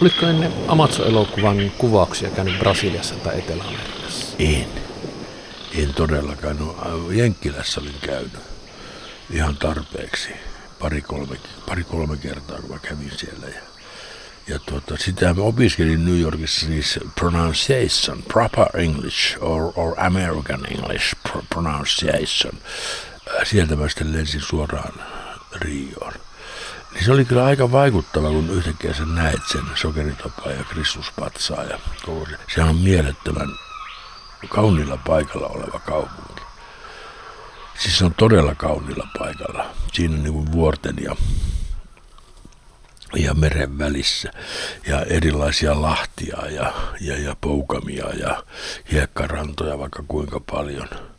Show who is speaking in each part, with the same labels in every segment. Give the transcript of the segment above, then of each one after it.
Speaker 1: Oliko ennen Amazon-elokuvan kuvauksia käynyt Brasiliassa tai Etelä-Amerikassa?
Speaker 2: En. En todellakaan. No, Jenkkilässä olin käynyt ihan tarpeeksi. Pari-kolme, pari-kolme kertaa, kun mä kävin siellä. Ja, ja tuota, sitä mä opiskelin New Yorkissa siis pronunciation, proper English or, or American English pronunciation. Sieltä mä sitten lensin suoraan Rioon. Niin se oli kyllä aika vaikuttava, kun yhtäkkiä sä näet sen sokeritopaa ja Kristuspatsaa ja se. On mielettömän kauniilla paikalla oleva kaupunki. Siis se on todella kauniilla paikalla. Siinä on niin kuin vuorten ja, ja meren välissä ja erilaisia lahtia ja, ja, ja poukamia ja hiekkarantoja vaikka kuinka paljon –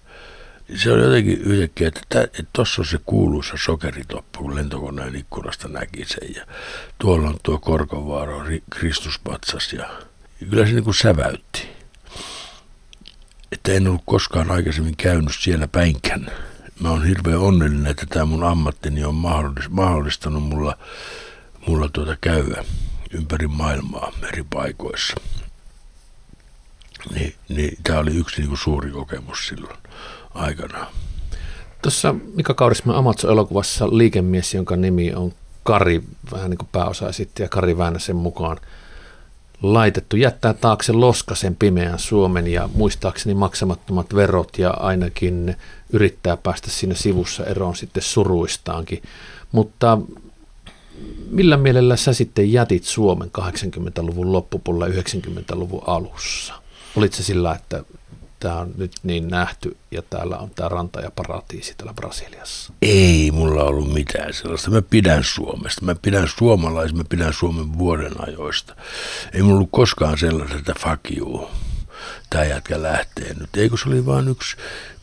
Speaker 2: se oli jotenkin yhtäkkiä, että tuossa on se kuuluisa sokeritoppa, kun lentokoneen ikkunasta näki sen. Ja tuolla on tuo Korkovaaro, Kristuspatsas ja kyllä se niin kuin säväytti. Että en ollut koskaan aikaisemmin käynyt siellä päinkään. Mä oon hirveän onnellinen, että tämä mun ammattini on mahdollistanut mulla, mulla tuota käydä ympäri maailmaa eri paikoissa. Niin, niin tämä oli yksi niin kuin suuri kokemus silloin aikana.
Speaker 1: Tuossa Mika Kaurisman Amazon-elokuvassa liikemies, jonka nimi on Kari, vähän niin kuin pääosaesittäjä Kari Väänäsen mukaan, laitettu jättää taakse loskasen pimeän Suomen ja muistaakseni maksamattomat verot ja ainakin yrittää päästä siinä sivussa eroon sitten suruistaankin. Mutta millä mielellä sä sitten jätit Suomen 80-luvun loppupuolella 90-luvun alussa? Olit se sillä, että tämä on nyt niin nähty ja täällä on tämä ranta ja paratiisi täällä Brasiliassa?
Speaker 2: Ei mulla ollut mitään sellaista. Mä pidän Suomesta. Mä pidän suomalaisista, mä pidän Suomen vuoden ajoista. Ei mulla ollut koskaan sellaista, että fuck you. Tämä jätkä lähtee nyt. Eikö se oli vain yksi,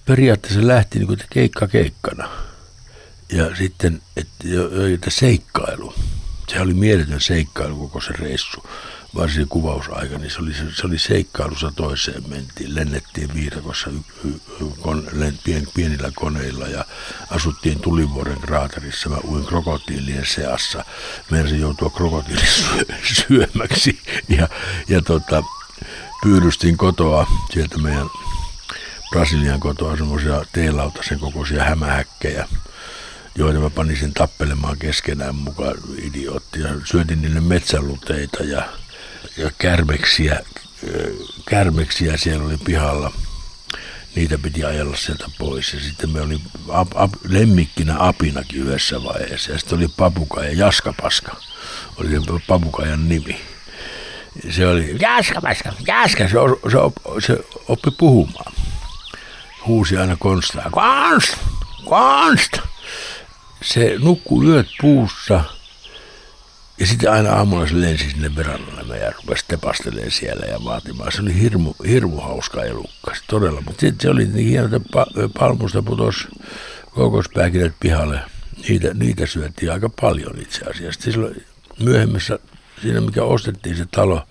Speaker 2: periaatteessa lähti niin kuin keikka keikkana. Ja sitten, että, että seikkailu. Se oli mieletön seikkailu koko se reissu varsin kuvausaika, niin se oli, se oli seikkailussa toiseen mentiin. Lennettiin viidakossa y, y, kon, pien, pienillä koneilla ja asuttiin Tulivuoren kraaterissa. Mä uin krokotiilien seassa. Meidän joutua krokotiilin syömäksi ja, ja tota, pyydystin kotoa sieltä meidän Brasilian kotoa semmoisia teelautasen kokoisia hämähäkkejä joita mä panin sen tappelemaan keskenään mukaan idioottia. Syötin niille metsäluteita ja ja kärmeksiä, kärmeksiä siellä oli pihalla. Niitä piti ajella sieltä pois. Ja sitten me oli ap, ap, lemmikkinä apinakin yhdessä vaiheessa. Ja sitten oli papuka ja Jaskapaska. Oli se papukajan nimi. Se oli Jaskapaska, Jaska. Se, se, se oppi puhumaan. Huusi aina konstaa. Konst! Konst! Se nukkui yöt puussa – ja sitten aina aamulla se lensi sinne verannalle ja rupesi tepastelemaan siellä ja vaatimaan. Se oli hirmu, hirmu hauska elukka, todella. Mutta sitten se oli niin hieno, että pa- palmusta putosi kokospääkilet pihalle. Niitä, niitä syöttiin aika paljon itse asiassa. Silloin myöhemmässä, siinä mikä ostettiin se talo,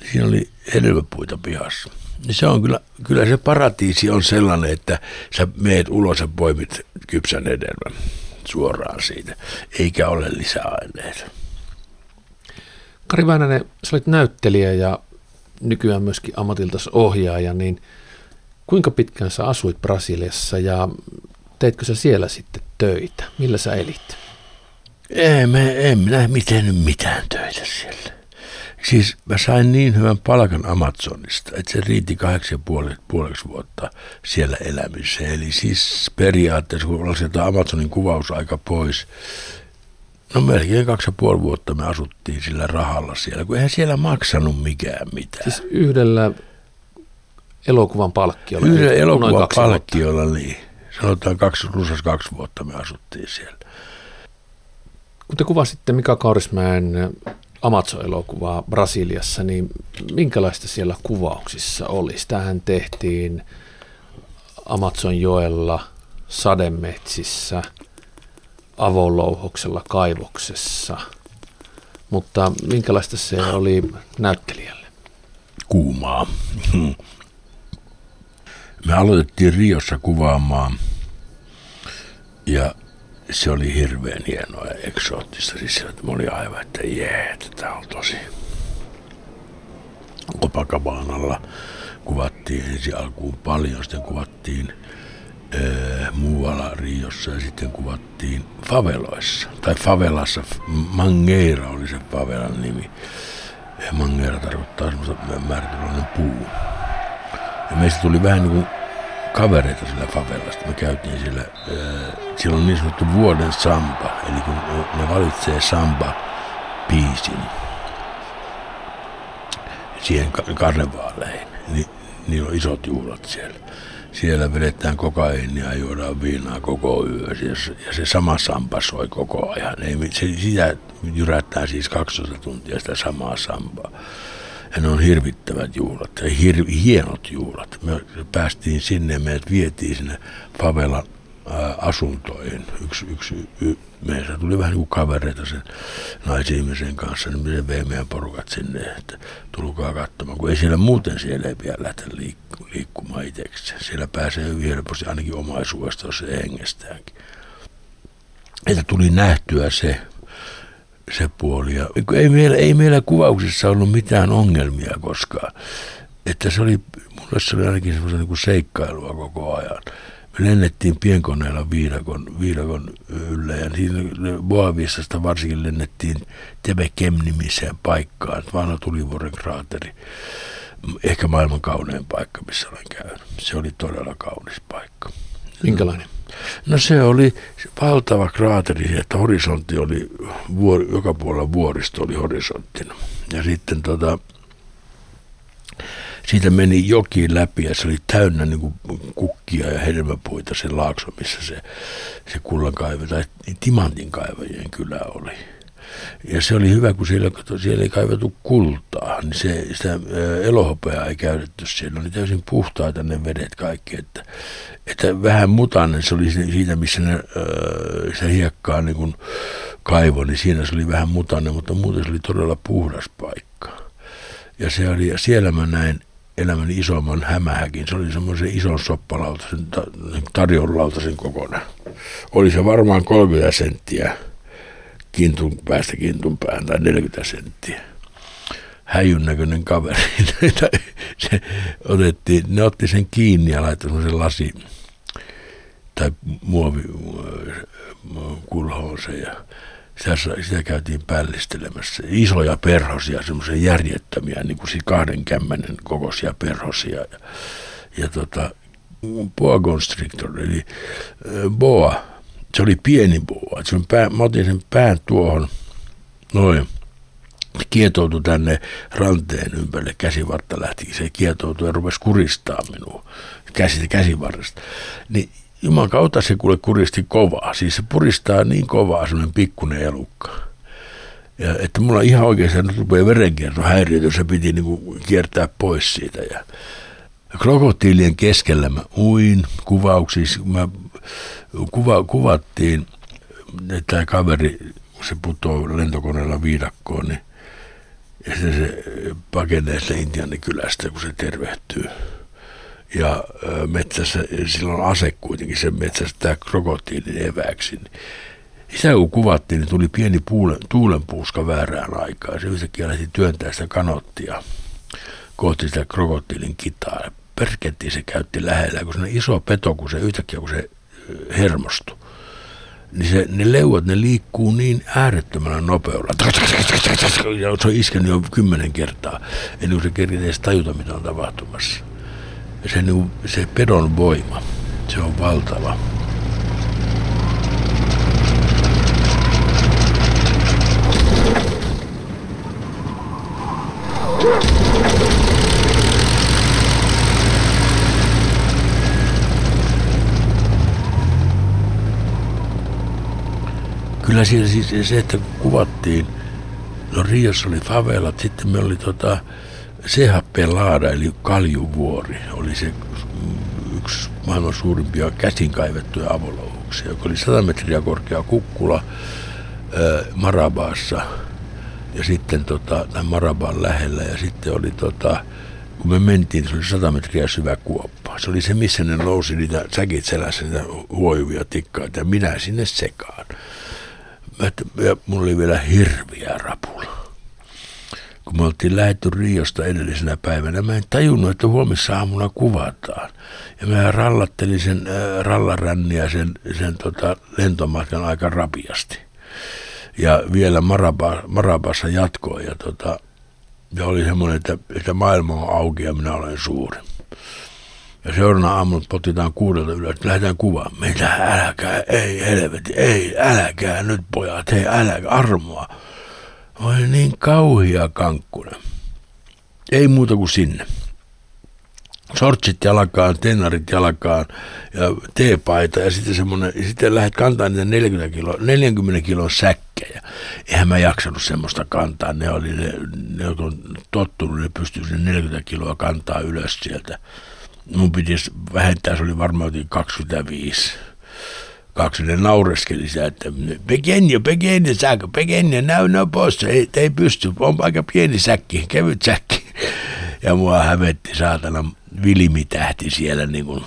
Speaker 2: niin siinä oli hedelmäpuita pihassa. Se on kyllä, kyllä se paratiisi on sellainen, että sä meet ulos ja poimit kypsän hedelmän suoraan siitä, eikä ole lisäaineita.
Speaker 1: Kari Väänänen, sä olit näyttelijä ja nykyään myöskin ammatiltas ohjaaja, niin kuinka pitkään sä asuit Brasiliassa ja teitkö sä siellä sitten töitä? Millä sä elit?
Speaker 2: Ei, me, en minä miten mitään töitä siellä. Siis mä sain niin hyvän palkan Amazonista, että se riitti kahdeksan puoleksi, vuotta siellä elämiseen. Eli siis periaatteessa, kun sieltä Amazonin kuvausaika pois, No melkein kaksi ja puoli vuotta me asuttiin sillä rahalla siellä, kun eihän siellä maksanut mikään mitään.
Speaker 1: Siis yhdellä elokuvan palkkiolla?
Speaker 2: Yhdellä elokuvan palkkiolla, niin. Sanotaan kaksi, rusas kaksi vuotta me asuttiin siellä.
Speaker 1: Kun te kuvasitte Mika Kaurismäen Amazon-elokuvaa Brasiliassa, niin minkälaista siellä kuvauksissa oli? Tähän tehtiin Amazonjoella, sademetsissä – avolouhoksella kaivoksessa. Mutta minkälaista se oli näyttelijälle?
Speaker 2: Kuumaa. Me aloitettiin Riossa kuvaamaan ja se oli hirveän hienoa ja eksoottista. Siis se oli aivan, että jee, tämä on tosi, Copacabana kuvattiin ensi alkuun paljon, sitten kuvattiin öö, muualla Riossa ja sitten kuvattiin faveloissa, tai favelassa, Mangeira oli se favelan nimi. Ja Mangeira tarkoittaa semmoista määritelmäinen puu. Ja meistä tuli vähän niin kuin kavereita sillä favelasta. Me käytiin siellä, öö, siellä on niin sanottu vuoden samba, eli kun ne valitsee samba-biisin siihen karnevaaleihin, niin niillä on isot juhlat siellä. Siellä vedetään kokainia ja juodaan viinaa koko yö. Ja se sama sampa soi koko ajan. Ei, se, sitä jyrättää siis 12 tuntia sitä samaa sampaa. Ja ne on hirvittävät juhlat, hir, hienot juhlat. Me päästiin sinne meidät vietiin sinne favelan asuntoihin. Yksi, yksi, y, meistä tuli vähän niin kuin kavereita sen naisihmisen kanssa, niin me vei meidän porukat sinne, että tulkaa katsomaan, kun ei siellä muuten siellä ei vielä lähteä liikku, liikkumaan itseksi. Siellä pääsee hyvin helposti ainakin omaisuudesta, jos se hengestäänkin. Että tuli nähtyä se, se puoli. Ja ei, meillä, ei meillä kuvauksissa ollut mitään ongelmia koskaan. Että se oli, mulle se oli ainakin semmoista niin seikkailua koko ajan me lennettiin pienkoneella viidakon, viidakon yllä ja siinä Boavissasta varsinkin lennettiin Tebekem-nimiseen paikkaan, vanha tulivuoren kraateri. Ehkä maailman kaunein paikka, missä olen käynyt. Se oli todella kaunis paikka.
Speaker 1: Minkälainen?
Speaker 2: No se oli valtava kraateri, että horisontti oli, vuori, joka puolella vuoristo oli horisonttina. Ja sitten tota, siitä meni joki läpi ja se oli täynnä niin kuin kukkia ja hedelmäpuita se laakso, missä se, se kullankaivo tai timantin kaivajien kylä oli. Ja se oli hyvä, kun siellä, siellä ei kaivettu kultaa, niin se, sitä elohopeaa ei käytetty siellä. Oli täysin puhtaita ne vedet kaikki, että, että vähän mutainen se oli siitä, missä ne, se hiekkaa niin kuin kaivo, niin siinä se oli vähän mutainen, mutta muuten se oli todella puhdas paikka. Ja, se oli, ja siellä mä näin elämäni isomman hämähäkin. Se oli semmoisen ison soppalautasen, tarjonlautasen kokoinen. Oli se varmaan 30 senttiä kintun päästä kintun päähän tai 40 senttiä. Häjyn näköinen kaveri. se otettiin, ne otti sen kiinni ja laittoi semmoisen lasi tai muovi kulhoon se ja sitä, sitä käytiin pällistelemässä. Isoja perhosia, semmoisia järjettömiä, niin kuin kahden kämmenen kokoisia perhosia. Ja, ja tota, boa constrictor, eli boa, se oli pieni boa. Se pää, mä otin sen pään tuohon, noin, kietoutui tänne ranteen ympärille, käsivartta lähti, se kietoutui ja rupesi kuristaa minua käsi, käsivarresta. Niin Juman kautta se kuule kuristi kovaa. Siis se puristaa niin kovaa semmoinen pikkuinen elukka. Ja, että mulla ihan oikein se rupeaa verenkierto häiriötä, se piti niinku kiertää pois siitä. Ja krokotiilien keskellä mä uin kuvauksissa. Mä kuva, kuvattiin, että tämä kaveri, kun se putoo lentokoneella viidakkoon, niin ja sitten se pakenee sitä Intianikylästä, kun se tervehtyy ja metsässä, silloin ase kuitenkin, se metsästää krokotiilin eväksi. Sitä kun kuvattiin, niin tuli pieni puulen, tuulenpuuska väärään aikaan. Se yhtäkkiä lähti työntää sitä kanottia kohti sitä krokotiilin kitaa. Perketti se käytti lähellä, kun se on iso peto, kun se yhtäkkiä kun se hermostui. Niin se, ne leuat, ne liikkuu niin äärettömällä nopeudella. Ja se on iskenyt jo kymmenen kertaa, ennen kuin se kerkee edes tajuta, mitä on tapahtumassa se, se pedon voima, se on valtava. Kyllä siellä siis se, että kuvattiin, no Riossa oli favelat, sitten me oli tota, CHP Laada eli Kaljuvuori oli se yksi maailman suurimpia käsin kaivettuja avolouhuksia, joka oli 100 metriä korkea kukkula ää, Marabaassa ja sitten tota, tämän Marabaan lähellä ja sitten oli tota, kun me mentiin, se oli 100 metriä syvä kuoppa. Se oli se, missä ne nousi niitä säkit selässä, niitä huojuvia tikkaita ja minä sinne sekaan. Ja mulla oli vielä hirviä rapula kun me oltiin lähetty Riosta edellisenä päivänä, mä en tajunnut, että huomissa aamuna kuvataan. Ja mä rallattelin sen äh, rallaränniä sen, sen tota, lentomatkan aika rapiasti. Ja vielä Maraba, Marabassa jatkoin ja, tota, ja oli semmoinen, että, että maailma on auki ja minä olen suuri. Ja seuraavana aamuna potitaan kuudelta ylös, lähdetään kuvaan. Mitä, älkää, ei helveti, ei, älkää nyt pojat, hei, älkää, armoa. Oli niin kauhia kankkuna. Ei muuta kuin sinne. Sortsit jalkaan, tennarit jalkaan ja teepaita ja sitten semmoinen, ja sitten lähdet kantaa niitä 40 kilo, 40 kilon säkkejä. Eihän mä jaksanut semmoista kantaa, ne oli ne, ne on tottunut, ne pystyy 40 kiloa kantaa ylös sieltä. Mun piti vähentää, se oli varmaan 25 kaksi ne naureskeli sitä, että pequeño, pequeño saako, pequeño, no, no pois, ei, ei pysty, on aika pieni säkki, kevyt säkki. Ja mua hävetti saatana vilimitähti siellä niin kuin,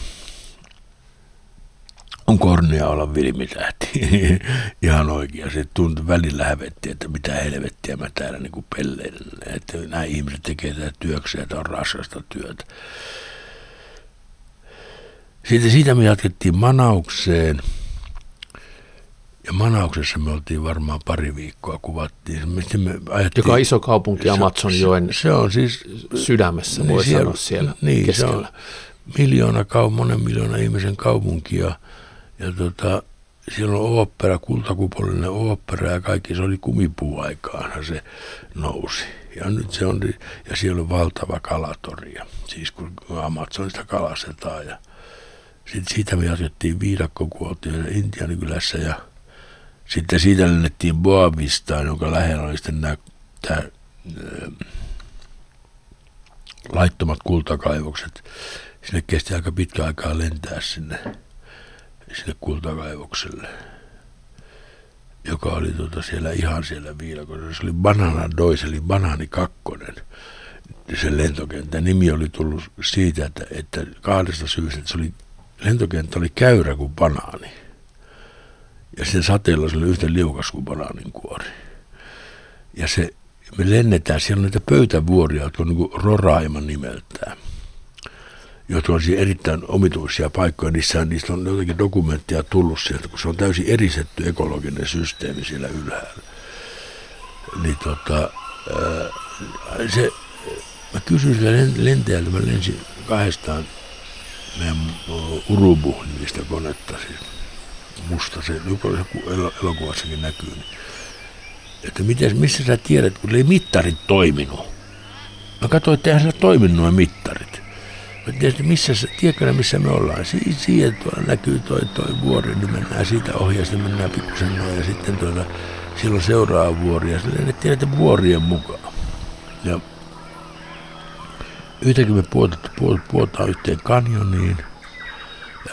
Speaker 2: on kornia olla vilimitähti. Ihan oikein. Se tuntui välillä hävetti, että mitä helvettiä mä täällä niin pelleilen. Että nämä ihmiset tekee tätä työkseen, että on raskasta työtä. Sitten siitä me jatkettiin Manaukseen – ja Manauksessa me oltiin varmaan pari viikkoa kuvattiin. Me
Speaker 1: Joka on iso kaupunki Amazonjoen
Speaker 2: se, se on siis,
Speaker 1: sydämessä, voi niin sanoa siellä niin, keskellä. Se on
Speaker 2: miljoona, monen miljoona ihmisen kaupunki ja, ja tota, siellä on ooppera, kultakupollinen ooppera ja kaikki, se oli kumipuuaikaanhan se nousi. Ja nyt se on, ja siellä on valtava kalatoria, siis kun Amazonista kalastetaan ja sitten siitä me jatkettiin viidakko, kun oltiin Intianikylässä ja sitten siitä lennettiin Boavistaan, jonka lähellä oli sitten nämä, tämä, laittomat kultakaivokset. Sinne kesti aika pitkä aikaa lentää sinne, sinne kultakaivokselle, joka oli tuota siellä ihan siellä viidakossa. Se oli Banana Dois, eli Banaani kakkonen se lentokenttä. Nimi oli tullut siitä, että, että kahdesta syystä, että se oli, lentokenttä oli käyrä kuin banaani ja sen sateella se oli yhtä liukas kuin banaaninkuori. Ja se, me lennetään, siellä on näitä pöytävuoria, jotka on niin kuin Roraima nimeltään, jotka on erittäin omituisia paikkoja. Niissä, niistä on jotenkin dokumenttia tullut sieltä, kun se on täysin erisetty ekologinen systeemi siellä ylhäällä. Niin tota, ää, se, mä kysyin sille lentäjältä, mä lensin kahdestaan meidän Urubu-nimistä konetta, siis musta, se elokuvassakin näkyy. Niin, että miten, missä sä tiedät, kun ei mittarit toiminut. Mä katsoin, että eihän sillä toiminut nuo mittarit. Mä tiedän, missä, tiedätkö missä me ollaan. Si- siihen tuolla näkyy toi, toi vuori, niin mennään siitä ohi ja sitten mennään pikkusen noin ja sitten tuolla, silloin seuraava vuori ja sitten ne tiedät vuorien mukaan. Ja yhtäkkiä me puotaan, puotaan yhteen kanjoniin –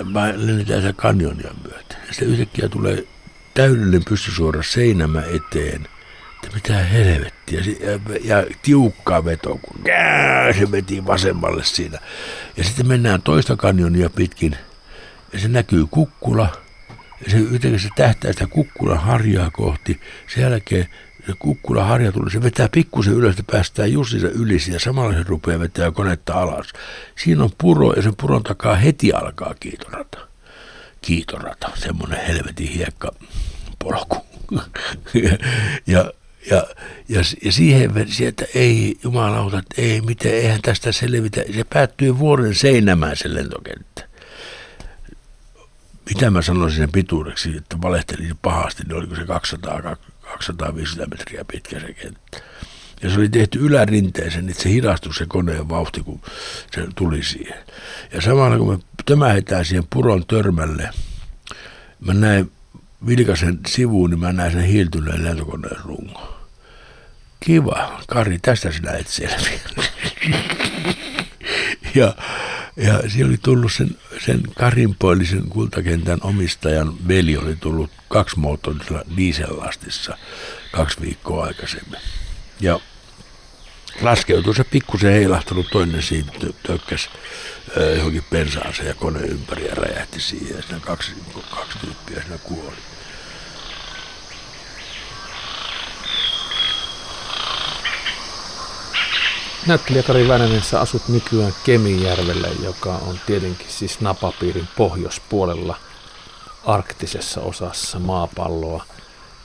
Speaker 2: mä lennetään sen kanjonia myöten. Ja sitten yhtäkkiä tulee täydellinen pystysuora seinämä eteen. Että mitä helvettiä. Ja, ja tiukkaa veto, kun kää, se veti vasemmalle siinä. Ja sitten mennään toista kanjonia pitkin. Ja se näkyy kukkula. Ja se yhtäkkiä se tähtää sitä kukkulan harjaa kohti. Sen jälkeen se kukkula harja tulee, se vetää pikkusen ylös, että päästään justiinsa yli ja samalla se rupeaa vetää konetta alas. Siinä on puro ja sen puron takaa heti alkaa kiitorata. Kiitorata, semmoinen helvetin hiekka polku. ja, ja, ja, ja, siihen sieltä ei, jumalauta, ei, miten, eihän tästä selvitä. Se päättyy vuoden seinämään se lentokenttä. Mitä mä sanoisin sen pituudeksi, että valehtelin pahasti, niin oliko se 200, 250 metriä pitkä se kenttä. Ja se oli tehty ylärinteeseen, että se hidastui se koneen vauhti, kun se tuli siihen. Ja samalla kun me tömähetään siihen puron törmälle, mä näin vilkasen sivuun, niin mä näin sen hiiltyneen lentokoneen rungon. Kiva, Kari, tästä sinä et selviä. ja, ja siellä oli tullut sen, sen karinpoillisen kultakentän omistajan veli oli tullut kaksi moottorisella diesellastissa kaksi viikkoa aikaisemmin. Ja laskeutui se pikkusen heilahtanut toinen siitä tökkäs johonkin pensaaseen ja kone ympäri ja räjähti siihen ja siinä kaksi, kaksi tyyppiä siinä kuoli.
Speaker 1: Näyttelijä Kari Väänänen, sä asut nykyään Kemijärvellä, joka on tietenkin siis napapiirin pohjoispuolella arktisessa osassa maapalloa.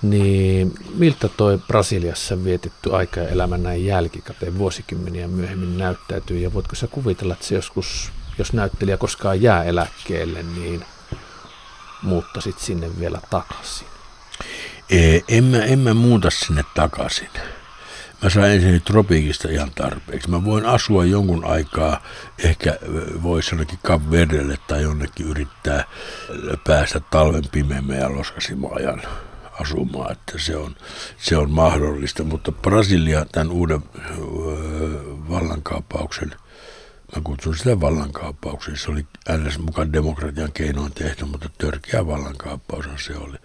Speaker 1: Niin miltä toi Brasiliassa vietetty aika ja elämä näin jälkikäteen vuosikymmeniä myöhemmin näyttäytyy ja voitko sä kuvitella, että se joskus, jos näyttelijä koskaan jää eläkkeelle, niin muuttasit sinne vielä takaisin?
Speaker 2: En mä, en mä muuta sinne takaisin. Mä sain ensin tropiikista ihan tarpeeksi. Mä voin asua jonkun aikaa, ehkä voisi jonnekin Kapverdelle tai jonnekin yrittää päästä talven pimeämään ja loskasimaajan asumaan, että se on, se on mahdollista. Mutta Brasilia tämän uuden vallankaappauksen, mä kutsun sitä vallankaappauksen, se oli ns. mukaan demokratian keinoin tehty, mutta törkeä vallankaappaus se oli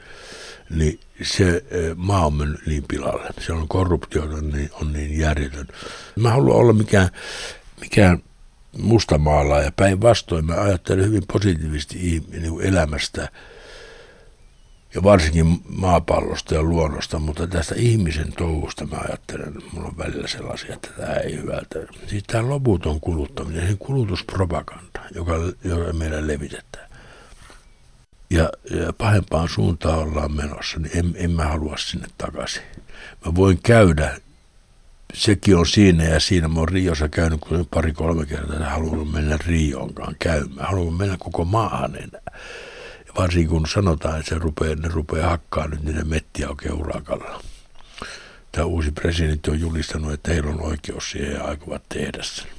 Speaker 2: niin se maa on mennyt niin pilalle. Se on korruptio on niin, on niin järjetön. Mä haluan olla mikään, mikään maala ja päinvastoin mä ajattelen hyvin positiivisesti niin elämästä ja varsinkin maapallosta ja luonnosta, mutta tästä ihmisen touhusta mä ajattelen, mulla on välillä sellaisia, että tämä ei hyvältä. Siis tämä loputon kuluttaminen, se kulutuspropaganda, joka, joka meillä levitetään ja, ja pahempaan suuntaan ollaan menossa, niin en, en mä halua sinne takaisin. Mä voin käydä, sekin on siinä ja siinä. Mä oon Riossa käynyt pari-kolme kertaa ja haluan mennä Rioonkaan käymään. Haluan mennä koko maahan enää. Ja varsinkin kun sanotaan, että se rupeaa, ne rupeaa hakkaa nyt niitä mettiä oikein urakalla. Tämä uusi presidentti on julistanut, että heillä on oikeus siihen ja aikovat tehdä sen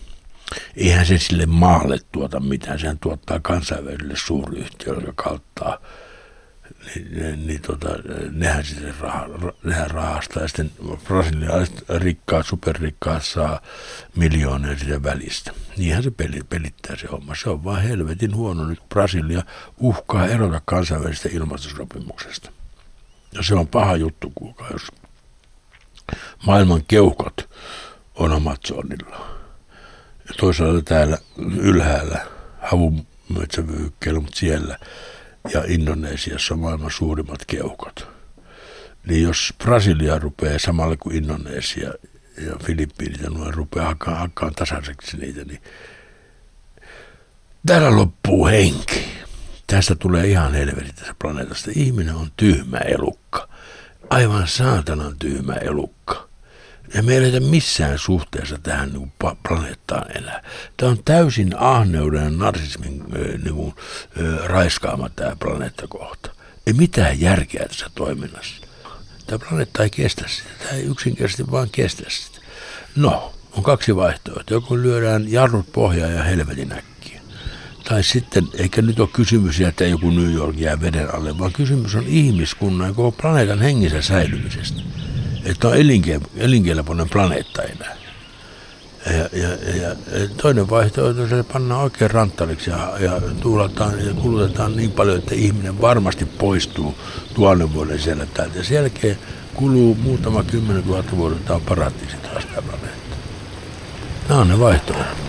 Speaker 2: eihän se sille maalle tuota mitään, sehän tuottaa kansainväliselle suuryhtiölle, joka kauttaa niin, niin tota, nehän sitten rah, nehän rahastaa ja sitten brasilialaiset rikkaat, superrikkaat saa miljoonia sitä välistä. Niinhän se peli, pelittää se homma. Se on vaan helvetin huono nyt, Brasilia uhkaa erota kansainvälisestä ilmastosopimuksesta. Ja se on paha juttu, kuulkaa, jos maailman keuhkot on Amazonilla ja toisaalta täällä ylhäällä havun metsävyykkeellä, mutta siellä ja Indonesiassa on maailman suurimmat keuhkot. Niin jos Brasilia rupeaa samalla kuin Indonesia ja Filippiinit ja noin rupeaa hakkaan, hakkaan tasaiseksi niitä, niin täällä loppuu henki. Tästä tulee ihan helvetin tässä planeetasta. Ihminen on tyhmä elukka. Aivan saatanan tyhmä elukka. Ja me ei missään suhteessa tähän niin kuin planeettaan enää. Tämä on täysin ahneuden ja narsismin niin kuin, raiskaama tämä planeetta kohta. Ei mitään järkeä tässä toiminnassa. Tämä planeetta ei kestä sitä. Tämä ei yksinkertaisesti vaan kestä sitä. No, on kaksi vaihtoehtoa. Joko lyödään jarrut pohjaan ja helvetin äkkiä. Tai sitten, eikä nyt ole kysymys että joku New York jää veden alle, vaan kysymys on ihmiskunnan ja koko planeetan hengissä säilymisestä että on elinkelpoinen planeetta enää. Ja, ja, ja, toinen vaihtoehto on, että pannaan oikein ranttariksi ja, ja tuulataan ja kulutetaan niin paljon, että ihminen varmasti poistuu tuhannen vuoden siellä täältä. Ja sen jälkeen kuluu muutama kymmenen tuhatta vuotta, on paratiisi taas tämä planeetta. Nämä on ne vaihtoehdot.